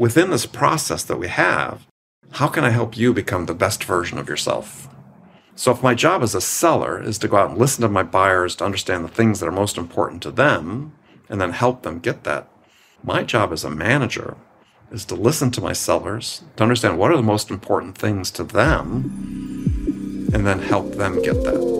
within this process that we have, how can I help you become the best version of yourself? So if my job as a seller is to go out and listen to my buyers to understand the things that are most important to them and then help them get that, my job as a manager is to listen to my sellers, to understand what are the most important things to them, and then help them get that.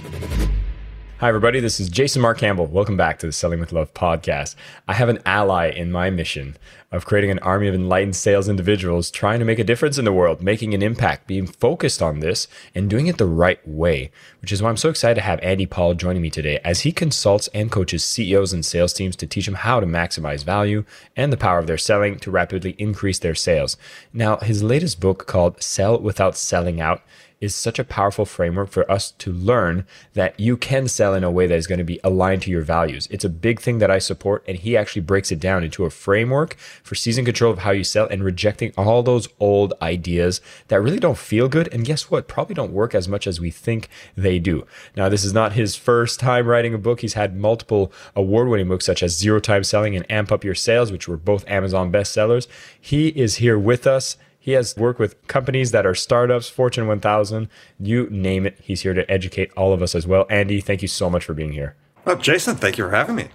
Hi, everybody. This is Jason Mark Campbell. Welcome back to the Selling with Love podcast. I have an ally in my mission of creating an army of enlightened sales individuals trying to make a difference in the world, making an impact, being focused on this, and doing it the right way, which is why I'm so excited to have Andy Paul joining me today as he consults and coaches CEOs and sales teams to teach them how to maximize value and the power of their selling to rapidly increase their sales. Now, his latest book called Sell Without Selling Out is such a powerful framework for us to learn that you can sell in a way that is going to be aligned to your values. It's a big thing that I support, and he actually breaks it down into a framework for seizing control of how you sell and rejecting all those old ideas that really don't feel good. And guess what? Probably don't work as much as we think they do. Now, this is not his first time writing a book. He's had multiple award winning books, such as Zero Time Selling and Amp Up Your Sales, which were both Amazon bestsellers. He is here with us he has worked with companies that are startups, Fortune 1000, you name it. He's here to educate all of us as well. Andy, thank you so much for being here. Well, Jason, thank you for having me.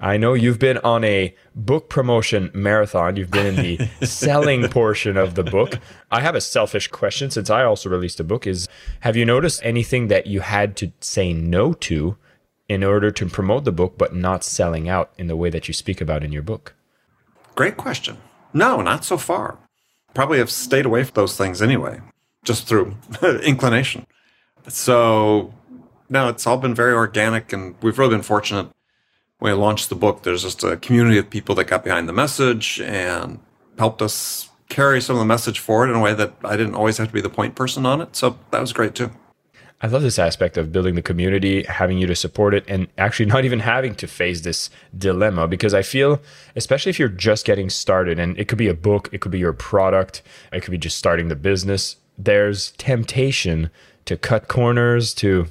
I know you've been on a book promotion marathon. You've been in the selling portion of the book. I have a selfish question since I also released a book is have you noticed anything that you had to say no to in order to promote the book but not selling out in the way that you speak about in your book? Great question. No, not so far probably have stayed away from those things anyway, just through inclination. So, no, it's all been very organic, and we've really been fortunate. When I launched the book, there's just a community of people that got behind the message and helped us carry some of the message forward in a way that I didn't always have to be the point person on it. So that was great too. I love this aspect of building the community, having you to support it, and actually not even having to face this dilemma. Because I feel, especially if you're just getting started, and it could be a book, it could be your product, it could be just starting the business, there's temptation to cut corners, to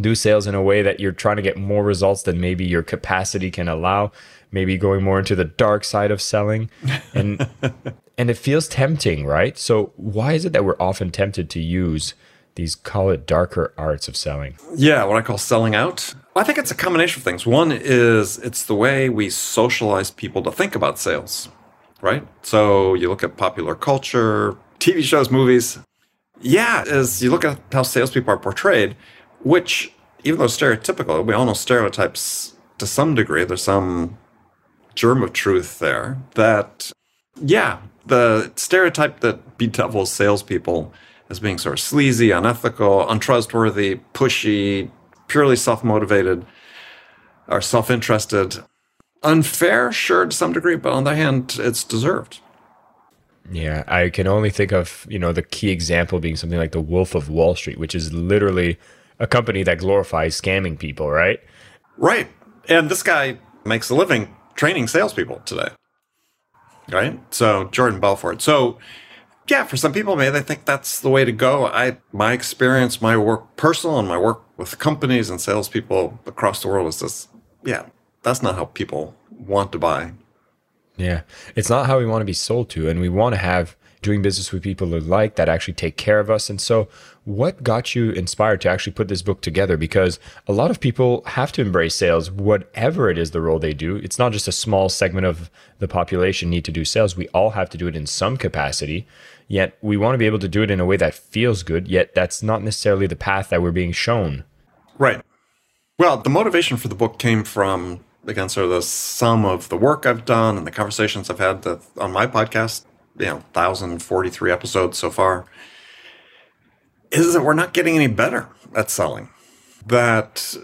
do sales in a way that you're trying to get more results than maybe your capacity can allow, maybe going more into the dark side of selling. And and it feels tempting, right? So why is it that we're often tempted to use these call it darker arts of selling. Yeah, what I call selling out. I think it's a combination of things. One is it's the way we socialize people to think about sales, right? So you look at popular culture, TV shows, movies. Yeah, as you look at how salespeople are portrayed, which even though stereotypical, we all know stereotypes to some degree. There's some germ of truth there that, yeah, the stereotype that bedevils salespeople as being sort of sleazy, unethical, untrustworthy, pushy, purely self motivated, or self interested. unfair, sure, to some degree, but on the other hand, it's deserved. Yeah, I can only think of, you know, the key example being something like the Wolf of Wall Street, which is literally a company that glorifies scamming people, right? Right. And this guy makes a living training salespeople today. Right? So Jordan Belfort. So yeah, for some people, maybe they think that's the way to go. I my experience, my work personal and my work with companies and salespeople across the world is this yeah, that's not how people want to buy. Yeah. It's not how we want to be sold to. And we want to have doing business with people we like that actually take care of us. And so, what got you inspired to actually put this book together? Because a lot of people have to embrace sales, whatever it is the role they do. It's not just a small segment of the population need to do sales. We all have to do it in some capacity. Yet we want to be able to do it in a way that feels good. Yet that's not necessarily the path that we're being shown. Right. Well, the motivation for the book came from again sort of the sum of the work I've done and the conversations I've had on my podcast you know, 1,043 episodes so far, is that we're not getting any better at selling. That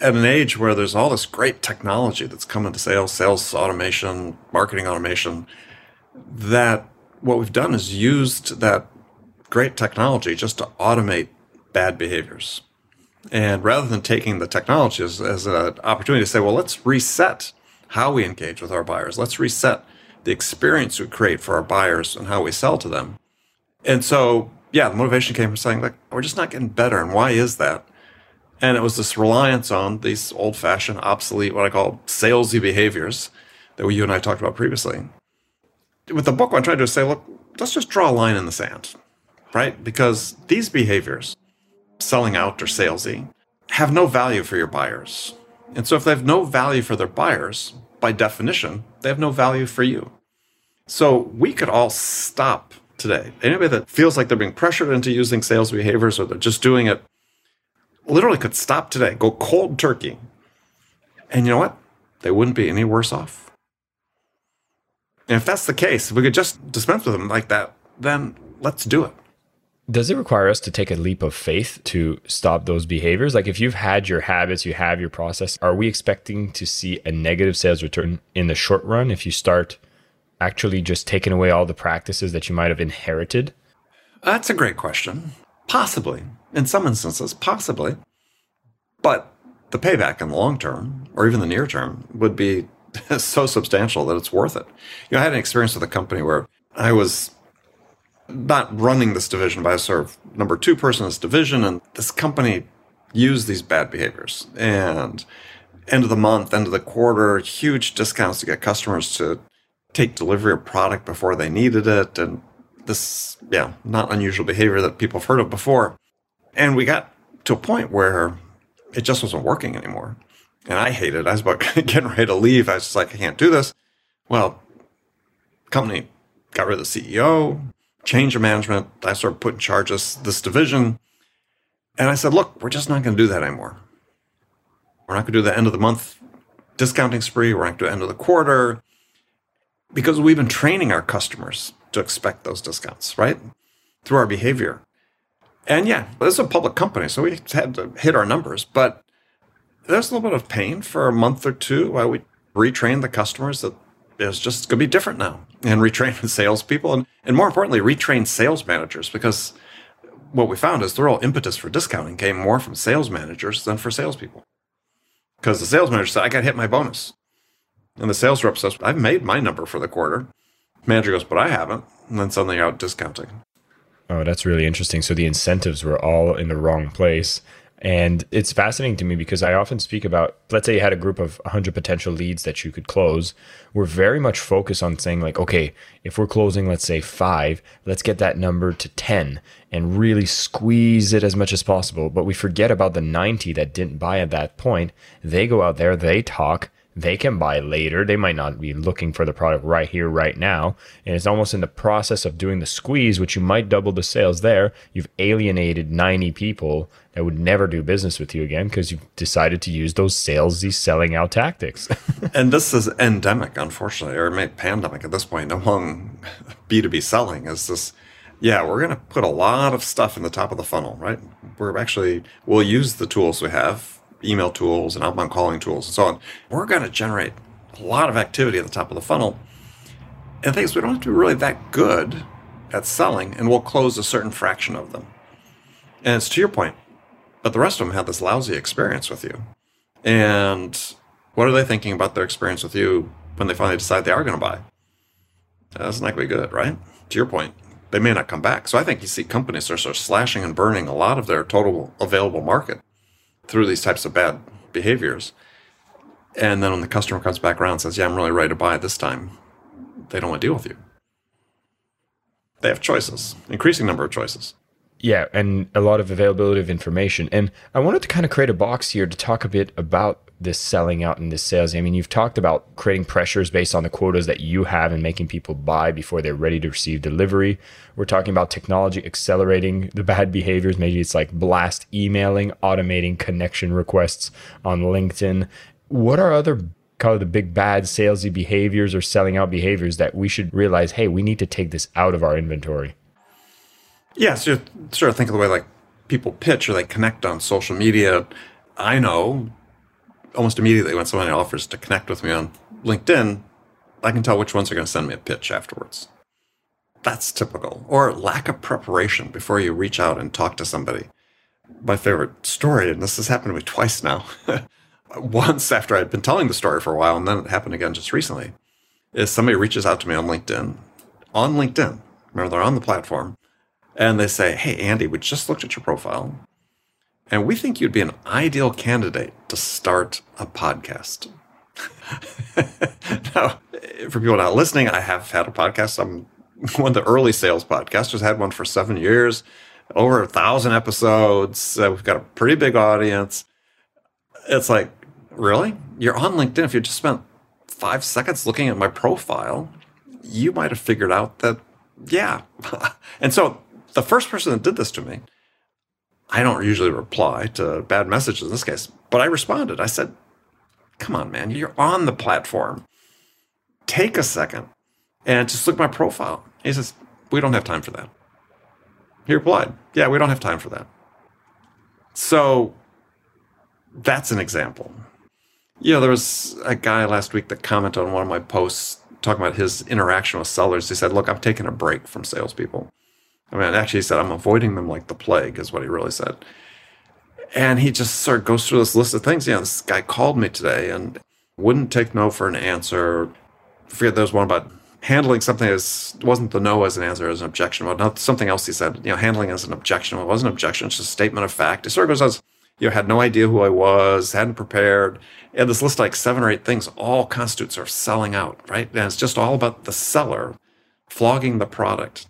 at an age where there's all this great technology that's coming to sales, sales automation, marketing automation, that what we've done is used that great technology just to automate bad behaviors. And rather than taking the technology as, as an opportunity to say, well, let's reset how we engage with our buyers, let's reset the experience we create for our buyers and how we sell to them. And so, yeah, the motivation came from saying, like, we're just not getting better. And why is that? And it was this reliance on these old fashioned, obsolete, what I call salesy behaviors that you and I talked about previously. With the book, what I'm trying to say, look, let's just draw a line in the sand, right? Because these behaviors, selling out or salesy, have no value for your buyers. And so if they have no value for their buyers, by definition, they have no value for you. So we could all stop today. Anybody that feels like they're being pressured into using sales behaviors or they're just doing it literally could stop today, go cold turkey. And you know what? They wouldn't be any worse off. And if that's the case, if we could just dispense with them like that, then let's do it. Does it require us to take a leap of faith to stop those behaviors? Like if you've had your habits, you have your process, are we expecting to see a negative sales return in the short run if you start actually just taking away all the practices that you might have inherited? That's a great question. Possibly. In some instances, possibly. But the payback in the long term, or even the near term, would be so substantial that it's worth it. You know, I had an experience with a company where I was not running this division, but I was sort of number two person in this division, and this company used these bad behaviors. And end of the month, end of the quarter, huge discounts to get customers to take delivery of product before they needed it. And this, yeah, not unusual behavior that people have heard of before. And we got to a point where it just wasn't working anymore. And I hated it. I was about getting ready to leave. I was just like, I can't do this. Well, company got rid of the CEO, change of management. I sort of put started putting charges this division. And I said, look, we're just not going to do that anymore. We're not going to do the end of the month discounting spree. We're not going to do the end of the quarter because we've been training our customers to expect those discounts, right? Through our behavior. And yeah, this is a public company, so we had to hit our numbers, but there's a little bit of pain for a month or two while we retrain the customers that it's just going to be different now and retrain the salespeople and, and more importantly, retrain sales managers because what we found is the real impetus for discounting came more from sales managers than for salespeople. Because the sales manager said, I got hit my bonus. And the sales rep says, I've made my number for the quarter. Manager goes, but I haven't. And then suddenly out discounting. Oh, that's really interesting. So the incentives were all in the wrong place. And it's fascinating to me because I often speak about, let's say you had a group of 100 potential leads that you could close. We're very much focused on saying, like, okay, if we're closing, let's say five, let's get that number to 10 and really squeeze it as much as possible. But we forget about the 90 that didn't buy at that point. They go out there, they talk, they can buy later. They might not be looking for the product right here, right now. And it's almost in the process of doing the squeeze, which you might double the sales there. You've alienated 90 people that would never do business with you again because you've decided to use those salesy selling out tactics. and this is endemic, unfortunately, or maybe pandemic at this point among B2B selling is this. Yeah, we're going to put a lot of stuff in the top of the funnel, right? We're actually, we'll use the tools we have email tools and outbound calling tools and so on. We're going to generate a lot of activity at the top of the funnel. And the thing is, we don't have to be really that good at selling, and we'll close a certain fraction of them. And it's to your point, but the rest of them had this lousy experience with you. And what are they thinking about their experience with you when they finally decide they are going to buy? That's not going to be good, right? To your point, they may not come back. So I think you see companies are sort of slashing and burning a lot of their total available market through these types of bad behaviors. And then when the customer comes back around and says, Yeah, I'm really ready to buy it this time, they don't want to deal with you. They have choices, increasing number of choices. Yeah, and a lot of availability of information. And I wanted to kind of create a box here to talk a bit about this selling out and this sales. I mean, you've talked about creating pressures based on the quotas that you have and making people buy before they're ready to receive delivery. We're talking about technology accelerating the bad behaviors. Maybe it's like blast emailing, automating connection requests on LinkedIn. What are other kind of the big bad salesy behaviors or selling out behaviors that we should realize, hey, we need to take this out of our inventory? Yeah, so sort of think of the way like people pitch or they connect on social media. I know almost immediately when someone offers to connect with me on LinkedIn, I can tell which ones are going to send me a pitch afterwards. That's typical. Or lack of preparation before you reach out and talk to somebody. My favorite story, and this has happened to me twice now, once after I'd been telling the story for a while, and then it happened again just recently, is somebody reaches out to me on LinkedIn. On LinkedIn. Remember, they're on the platform. And they say, Hey, Andy, we just looked at your profile. And we think you'd be an ideal candidate to start a podcast. now, for people not listening, I have had a podcast. I'm one of the early sales podcasters, had one for seven years, over a thousand episodes. We've got a pretty big audience. It's like, really? You're on LinkedIn. If you just spent five seconds looking at my profile, you might have figured out that, yeah. and so the first person that did this to me, I don't usually reply to bad messages in this case, but I responded. I said, Come on, man, you're on the platform. Take a second and just look at my profile. He says, We don't have time for that. He replied, Yeah, we don't have time for that. So that's an example. You know, there was a guy last week that commented on one of my posts talking about his interaction with sellers. He said, Look, I'm taking a break from salespeople. I mean, actually, he said, I'm avoiding them like the plague, is what he really said. And he just sort of goes through this list of things. You know, this guy called me today and wouldn't take no for an answer. I forget there was one about handling something as wasn't the no as an answer as an objection, but not something else he said, you know, handling as an objection. Well, It wasn't an objection, it's just a statement of fact. It sort of goes as, you know, had no idea who I was, hadn't prepared. And this list like seven or eight things all constitute sort of selling out, right? And it's just all about the seller flogging the product.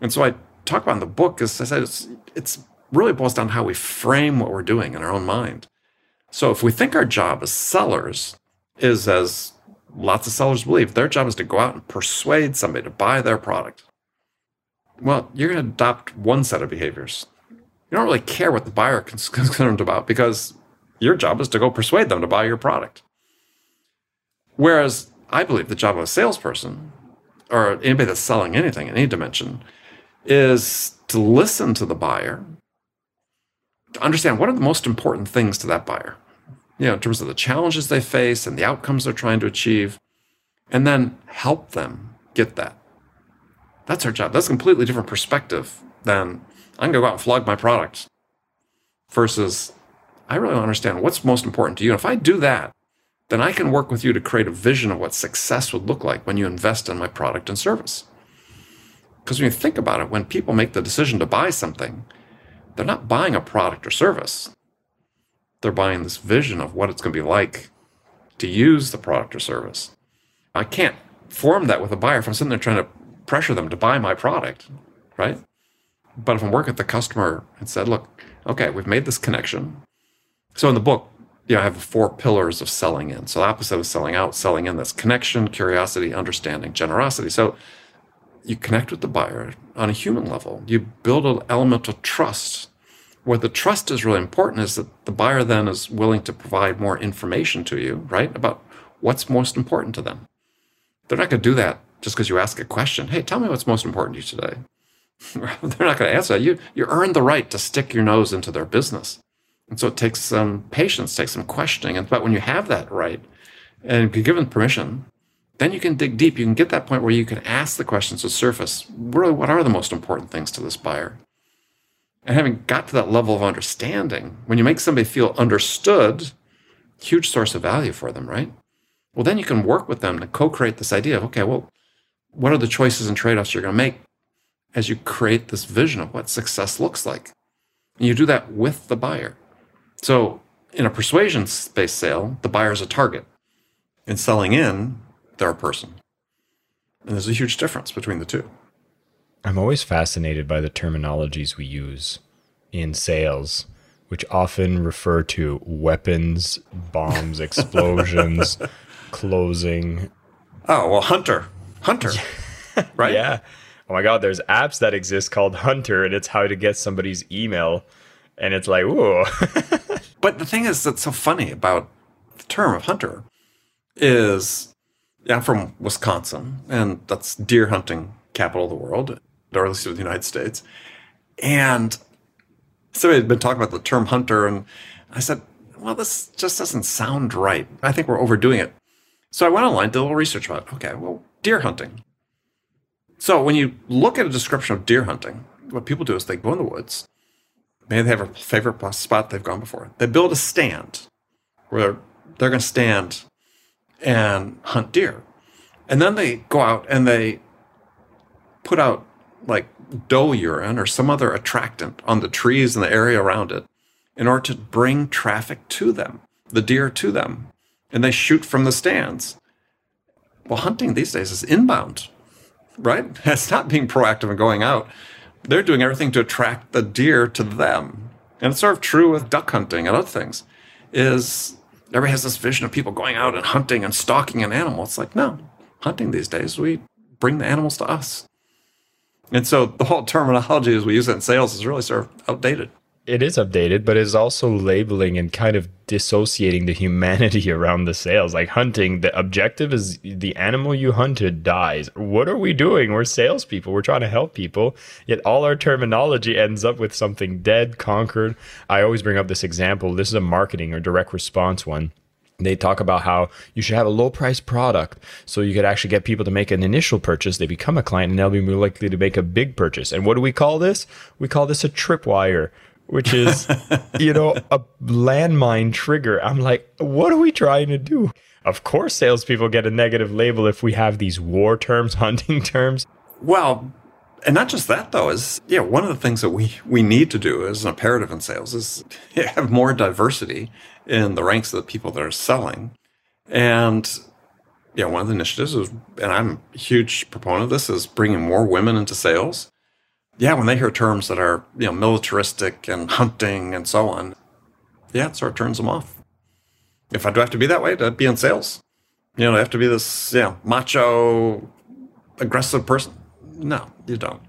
And so I talk about in the book is I said it's it's really boils down to how we frame what we're doing in our own mind. So if we think our job as sellers is as lots of sellers believe, their job is to go out and persuade somebody to buy their product. Well, you're going to adopt one set of behaviors. You don't really care what the buyer is concerned about because your job is to go persuade them to buy your product. Whereas I believe the job of a salesperson or anybody that's selling anything in any dimension is to listen to the buyer, to understand what are the most important things to that buyer, you know, in terms of the challenges they face and the outcomes they're trying to achieve, and then help them get that. That's our job. That's a completely different perspective than I'm going to go out and flog my product versus I really understand what's most important to you. And if I do that, then I can work with you to create a vision of what success would look like when you invest in my product and service. Because when you think about it, when people make the decision to buy something, they're not buying a product or service. They're buying this vision of what it's going to be like to use the product or service. I can't form that with a buyer if I'm sitting there trying to pressure them to buy my product, right? But if I'm working with the customer and said, look, okay, we've made this connection. So in the book, you know, I have four pillars of selling in. So the opposite of selling out, selling in, that's connection, curiosity, understanding, generosity. So you connect with the buyer on a human level. You build an element of trust. Where the trust is really important is that the buyer then is willing to provide more information to you, right, about what's most important to them. They're not going to do that just because you ask a question. Hey, tell me what's most important to you today. They're not going to answer that. You you earn the right to stick your nose into their business, and so it takes some patience, takes some questioning. But when you have that right, and be given permission, then you can dig deep. You can get that point where you can ask the questions to surface. Really, what are the most important things to this buyer? And having got to that level of understanding, when you make somebody feel understood, huge source of value for them, right? Well, then you can work with them to co create this idea of, okay, well, what are the choices and trade offs you're going to make as you create this vision of what success looks like? And you do that with the buyer. So, in a persuasion based sale, the buyer is a target. In selling in, they're a person. And there's a huge difference between the two. I'm always fascinated by the terminologies we use in sales, which often refer to weapons, bombs, explosions, closing. Oh, well, hunter. Hunter. right? Yeah. Oh my God, there's apps that exist called Hunter, and it's how to get somebody's email. And it's like, ooh. but the thing is that's so funny about the term of hunter is I'm from Wisconsin, and that's deer hunting capital of the world or at least of the United States. And somebody had been talking about the term hunter, and I said, well, this just doesn't sound right. I think we're overdoing it. So I went online, did a little research about it. Okay, well, deer hunting. So when you look at a description of deer hunting, what people do is they go in the woods. Maybe they have a favorite spot they've gone before. They build a stand where they're, they're going to stand and hunt deer. And then they go out and they put out like doe urine or some other attractant on the trees in the area around it in order to bring traffic to them, the deer to them. And they shoot from the stands. Well, hunting these days is inbound, right? It's not being proactive and going out. They're doing everything to attract the deer to them. And it's sort of true with duck hunting and other things. Is everybody has this vision of people going out and hunting and stalking an animal. It's like, no, hunting these days, we bring the animals to us. And so the whole terminology as we use it in sales is really sort of outdated. It is updated, but it's also labeling and kind of dissociating the humanity around the sales. Like hunting, the objective is the animal you hunted dies. What are we doing? We're salespeople. We're trying to help people. Yet all our terminology ends up with something dead, conquered. I always bring up this example. This is a marketing or direct response one they talk about how you should have a low price product so you could actually get people to make an initial purchase they become a client and they'll be more likely to make a big purchase and what do we call this we call this a tripwire which is you know a landmine trigger i'm like what are we trying to do of course salespeople get a negative label if we have these war terms hunting terms well and not just that though is yeah one of the things that we we need to do as an imperative in sales is have more diversity in the ranks of the people that are selling. And yeah, one of the initiatives is, and I'm a huge proponent of this, is bringing more women into sales. Yeah, when they hear terms that are you know militaristic and hunting and so on, yeah, it sort of turns them off. If I do have to be that way to be in sales, you know, I have to be this yeah macho, aggressive person. No, you don't.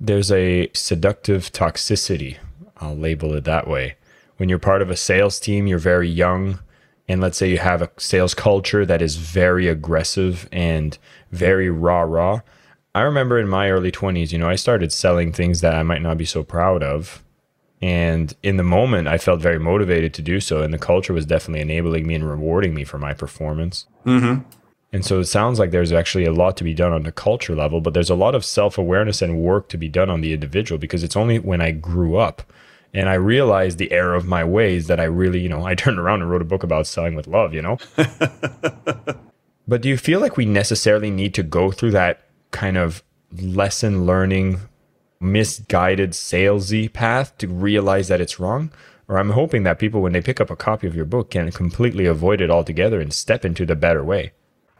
There's a seductive toxicity. I'll label it that way when you're part of a sales team, you're very young. And let's say you have a sales culture that is very aggressive and very raw, raw. I remember in my early 20s, you know, I started selling things that I might not be so proud of. And in the moment, I felt very motivated to do so. And the culture was definitely enabling me and rewarding me for my performance. Mm-hmm. And so it sounds like there's actually a lot to be done on the culture level, but there's a lot of self awareness and work to be done on the individual because it's only when I grew up and I realized the error of my ways that I really, you know, I turned around and wrote a book about selling with love, you know? but do you feel like we necessarily need to go through that kind of lesson learning, misguided salesy path to realize that it's wrong? Or I'm hoping that people, when they pick up a copy of your book, can completely avoid it altogether and step into the better way.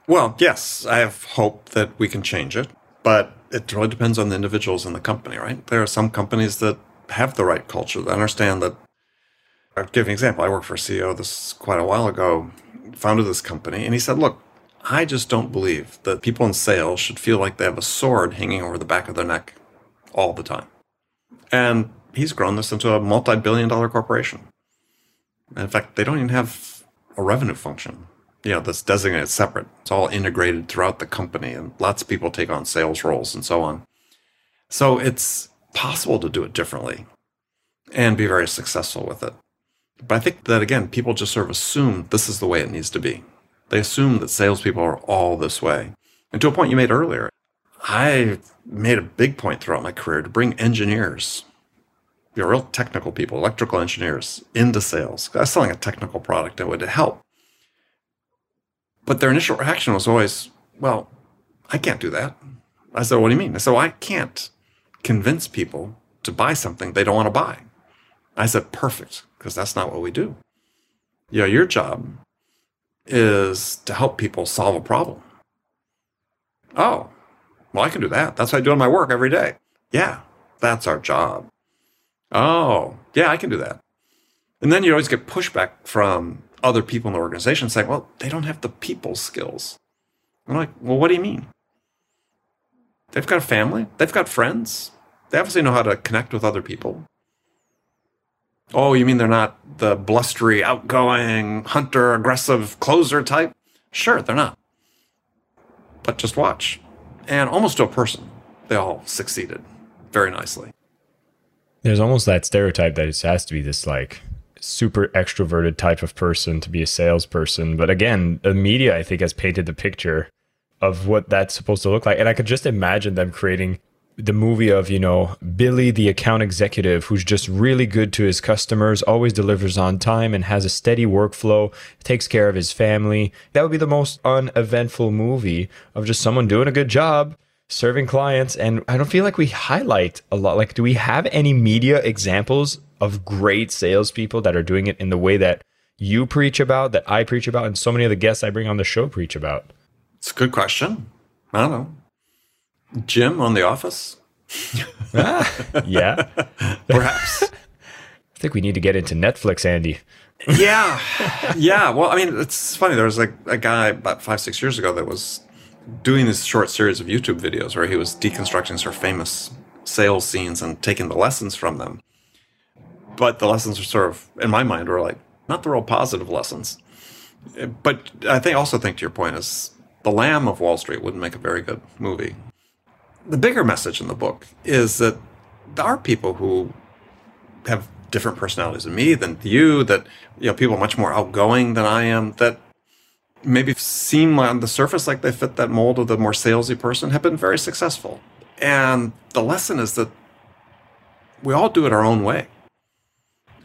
Well, yes, I have hope that we can change it, but it really depends on the individuals in the company, right? There are some companies that have the right culture, that understand that. I'll give you an example. I worked for a CEO this quite a while ago, founded this company, and he said, Look, I just don't believe that people in sales should feel like they have a sword hanging over the back of their neck all the time. And he's grown this into a multi billion dollar corporation. In fact, they don't even have a revenue function, you know, that's designated separate. It's all integrated throughout the company, and lots of people take on sales roles and so on. So it's possible to do it differently and be very successful with it. But I think that again, people just sort of assume this is the way it needs to be. They assume that salespeople are all this way. And to a point you made earlier, I made a big point throughout my career to bring engineers, you know, real technical people, electrical engineers, into sales. I was selling a technical product that would help. But their initial reaction was always, well, I can't do that. I said, what do you mean? I said, well, I can't convince people to buy something they don't want to buy. I said, perfect, because that's not what we do. You know, your job is to help people solve a problem. Oh, well, I can do that. That's what I do in my work every day. Yeah, that's our job. Oh, yeah, I can do that. And then you always get pushback from other people in the organization saying, well, they don't have the people skills. I'm like, well, what do you mean? They've got a family, they've got friends, they obviously know how to connect with other people. Oh, you mean they're not the blustery, outgoing, hunter, aggressive closer type? Sure, they're not. But just watch. And almost to a person, they all succeeded very nicely. There's almost that stereotype that it has to be this like super extroverted type of person to be a salesperson. But again, the media, I think, has painted the picture of what that's supposed to look like. And I could just imagine them creating the movie of, you know, Billy, the account executive, who's just really good to his customers, always delivers on time and has a steady workflow, takes care of his family. That would be the most uneventful movie of just someone doing a good job serving clients. And I don't feel like we highlight a lot. Like, do we have any media examples of great salespeople that are doing it in the way that you preach about, that I preach about, and so many of the guests I bring on the show preach about? It's a good question. I don't know. Jim on The Office? ah, yeah. Perhaps. I think we need to get into Netflix, Andy. yeah. Yeah. Well, I mean, it's funny. There was like a guy about five, six years ago that was doing this short series of YouTube videos where he was deconstructing sort of famous sales scenes and taking the lessons from them. But the lessons are sort of, in my mind, were like not the real positive lessons. But I think also think to your point is the Lamb of Wall Street wouldn't make a very good movie. The bigger message in the book is that there are people who have different personalities than me, than you, that you know, people much more outgoing than I am, that maybe seem on the surface like they fit that mold of the more salesy person, have been very successful. And the lesson is that we all do it our own way.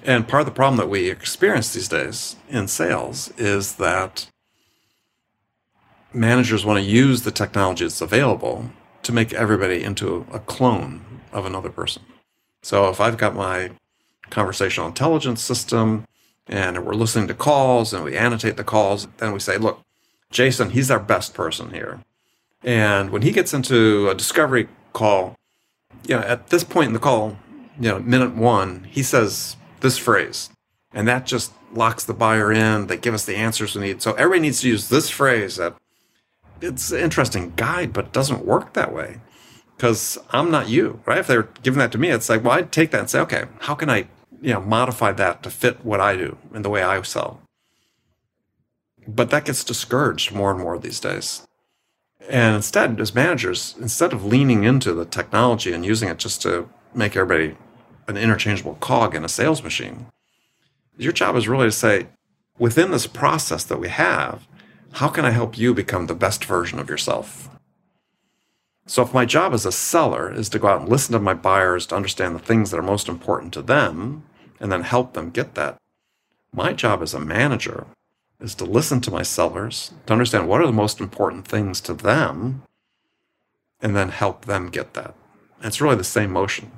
And part of the problem that we experience these days in sales is that managers want to use the technology that's available to make everybody into a clone of another person. So if I've got my conversational intelligence system and we're listening to calls and we annotate the calls, then we say, look, Jason, he's our best person here. And when he gets into a discovery call, you know, at this point in the call, you know, minute one, he says this phrase, and that just locks the buyer in. They give us the answers we need. So everybody needs to use this phrase that it's an interesting guide, but doesn't work that way because I'm not you, right? If they're giving that to me, it's like, well, I'd take that and say, okay, how can I, you know, modify that to fit what I do and the way I sell? But that gets discouraged more and more these days. And instead, as managers, instead of leaning into the technology and using it just to make everybody an interchangeable cog in a sales machine, your job is really to say, within this process that we have, how can I help you become the best version of yourself? So, if my job as a seller is to go out and listen to my buyers to understand the things that are most important to them and then help them get that, my job as a manager is to listen to my sellers, to understand what are the most important things to them, and then help them get that. It's really the same motion.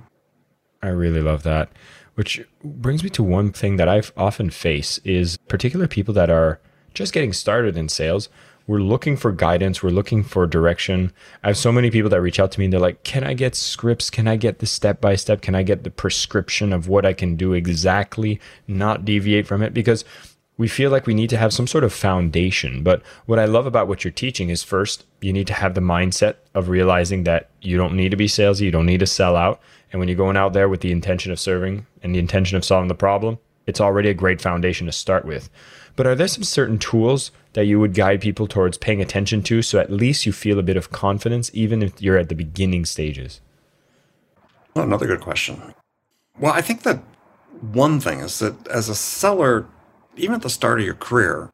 I really love that. Which brings me to one thing that I often face is particular people that are just getting started in sales. We're looking for guidance. We're looking for direction. I have so many people that reach out to me and they're like, Can I get scripts? Can I get the step by step? Can I get the prescription of what I can do exactly, not deviate from it? Because we feel like we need to have some sort of foundation. But what I love about what you're teaching is first, you need to have the mindset of realizing that you don't need to be salesy, you don't need to sell out. And when you're going out there with the intention of serving and the intention of solving the problem, it's already a great foundation to start with. But are there some certain tools that you would guide people towards paying attention to so at least you feel a bit of confidence, even if you're at the beginning stages? Well, another good question. Well, I think that one thing is that as a seller, even at the start of your career,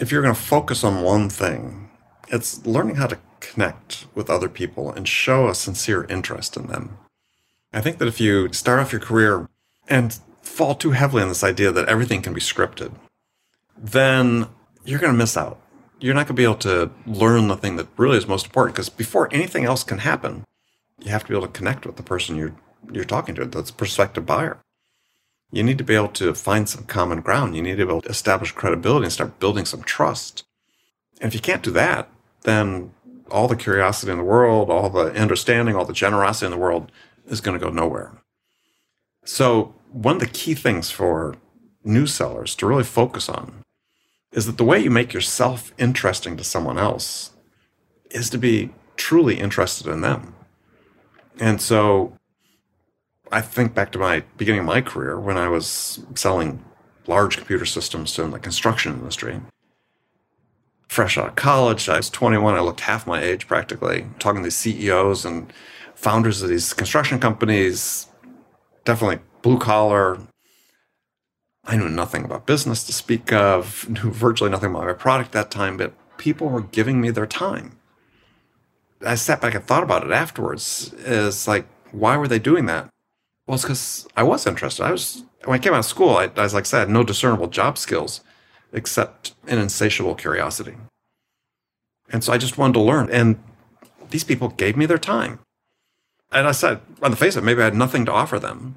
if you're going to focus on one thing, it's learning how to connect with other people and show a sincere interest in them. I think that if you start off your career and fall too heavily on this idea that everything can be scripted, then you're going to miss out. You're not going to be able to learn the thing that really is most important because before anything else can happen, you have to be able to connect with the person you're you're talking to, that's prospective buyer. You need to be able to find some common ground. You need to be able to establish credibility and start building some trust. And if you can't do that, then all the curiosity in the world, all the understanding, all the generosity in the world is going to go nowhere. So, one of the key things for new sellers to really focus on is that the way you make yourself interesting to someone else is to be truly interested in them. And so I think back to my beginning of my career when I was selling large computer systems to the construction industry. Fresh out of college, I was 21. I looked half my age practically, talking to these CEOs and founders of these construction companies, definitely blue collar. I knew nothing about business to speak of, knew virtually nothing about my product that time, but people were giving me their time. I sat back and thought about it afterwards. Is like, why were they doing that? Well, it's because I was interested. I was when I came out of school. I, as like I said, no discernible job skills except an insatiable curiosity, and so I just wanted to learn. And these people gave me their time, and I said, on the face of it, maybe I had nothing to offer them,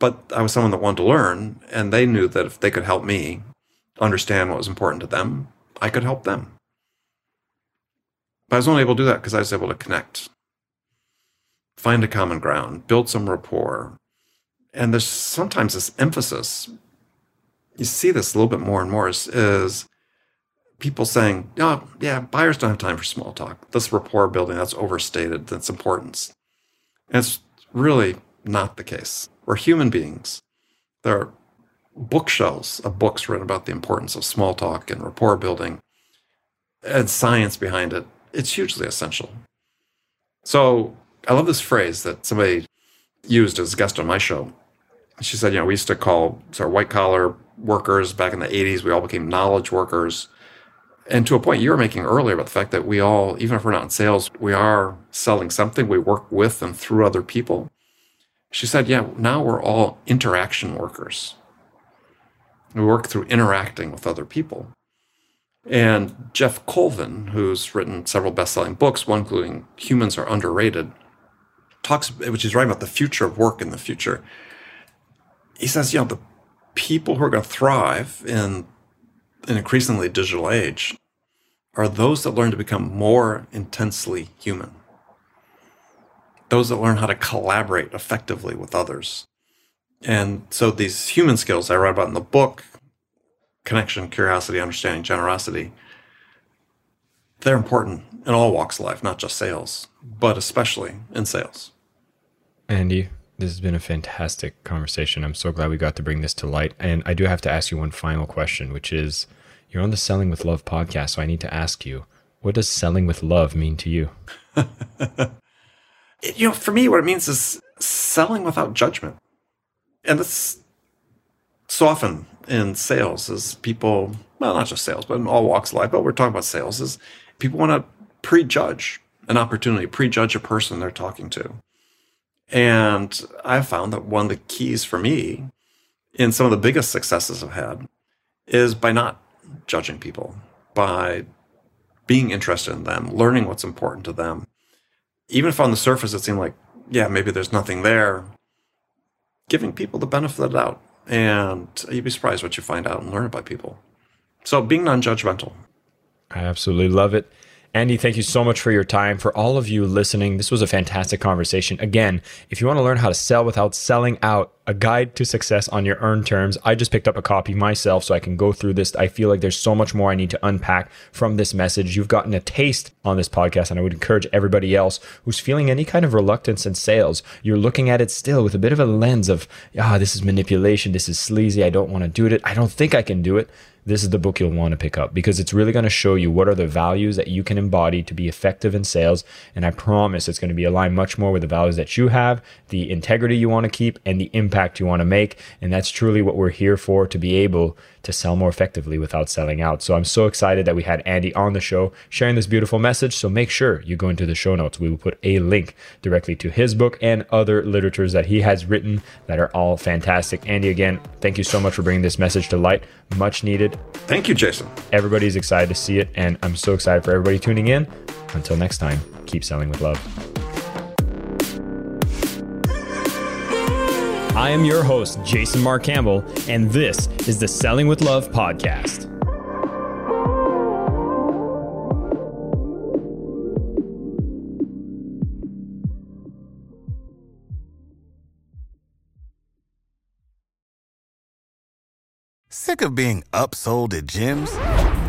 but I was someone that wanted to learn, and they knew that if they could help me understand what was important to them, I could help them. But I was only able to do that because I was able to connect find a common ground, build some rapport. And there's sometimes this emphasis. You see this a little bit more and more is, is people saying, oh, yeah, buyers don't have time for small talk. This rapport building, that's overstated, that's importance. And it's really not the case. We're human beings. There are bookshelves of books written about the importance of small talk and rapport building and science behind it. It's hugely essential. So I love this phrase that somebody used as a guest on my show. She said, you know, we used to call our white collar workers back in the 80s, we all became knowledge workers. And to a point you were making earlier about the fact that we all, even if we're not in sales, we are selling something, we work with and through other people. She said, yeah, now we're all interaction workers. We work through interacting with other people. And Geoff Colvin, who's written several best selling books, one including Humans Are Underrated, talks, which is writing about the future of work in the future. He says, you know, the people who are going to thrive in an increasingly digital age are those that learn to become more intensely human. Those that learn how to collaborate effectively with others. And so these human skills I write about in the book, connection, curiosity, understanding, generosity, they're important in all walks of life, not just sales, but especially in sales. Andy, this has been a fantastic conversation. I'm so glad we got to bring this to light. And I do have to ask you one final question, which is you're on the Selling with Love podcast. So I need to ask you, what does selling with love mean to you? you know, for me, what it means is selling without judgment. And that's so often in sales is people, well, not just sales, but in all walks of life, but we're talking about sales is people want to prejudge an opportunity, prejudge a person they're talking to. And I found that one of the keys for me in some of the biggest successes I've had is by not judging people, by being interested in them, learning what's important to them. Even if on the surface it seemed like, yeah, maybe there's nothing there, giving people the benefit of the doubt. And you'd be surprised what you find out and learn about people. So being non judgmental. I absolutely love it. Andy, thank you so much for your time. For all of you listening, this was a fantastic conversation. Again, if you want to learn how to sell without selling out, a guide to success on your earned terms, I just picked up a copy myself so I can go through this. I feel like there's so much more I need to unpack from this message. You've gotten a taste on this podcast, and I would encourage everybody else who's feeling any kind of reluctance in sales. You're looking at it still with a bit of a lens of, ah, this is manipulation, this is sleazy, I don't want to do it, I don't think I can do it this is the book you'll want to pick up because it's really going to show you what are the values that you can embody to be effective in sales. And I promise it's going to be aligned much more with the values that you have, the integrity you want to keep, and the impact you want to make. And that's truly what we're here for to be able to sell more effectively without selling out. So I'm so excited that we had Andy on the show sharing this beautiful message. So make sure you go into the show notes. We will put a link directly to his book and other literatures that he has written that are all fantastic. Andy, again, thank you so much for bringing this message to light. Much needed. Thank you, Jason. Everybody's excited to see it, and I'm so excited for everybody tuning in. Until next time, keep selling with love. I am your host, Jason Marc Campbell, and this is the Selling with Love podcast. Sick of being upsold at gyms?